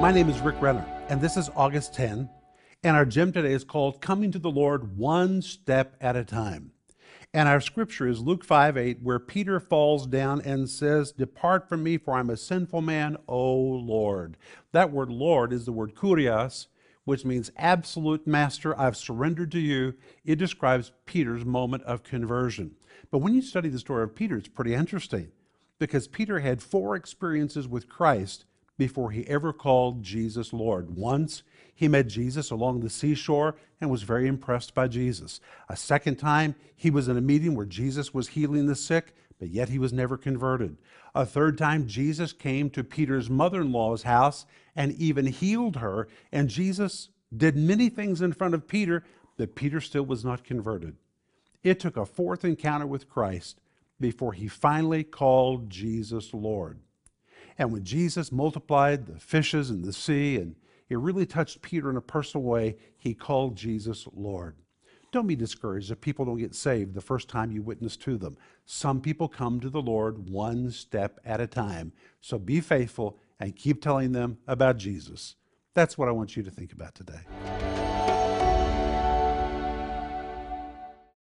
My name is Rick Renner, and this is August 10. And our gem today is called Coming to the Lord One Step at a Time. And our scripture is Luke 5 8, where Peter falls down and says, Depart from me, for I'm a sinful man, O Lord. That word Lord is the word kurios, which means absolute master. I've surrendered to you. It describes Peter's moment of conversion. But when you study the story of Peter, it's pretty interesting because Peter had four experiences with Christ before he ever called Jesus Lord. Once, he met Jesus along the seashore and was very impressed by Jesus. A second time, he was in a meeting where Jesus was healing the sick, but yet he was never converted. A third time, Jesus came to Peter's mother in law's house and even healed her, and Jesus did many things in front of Peter, but Peter still was not converted. It took a fourth encounter with Christ before he finally called Jesus Lord. And when Jesus multiplied the fishes in the sea and it really touched Peter in a personal way, he called Jesus Lord. Don't be discouraged if people don't get saved the first time you witness to them. Some people come to the Lord one step at a time. So be faithful and keep telling them about Jesus. That's what I want you to think about today.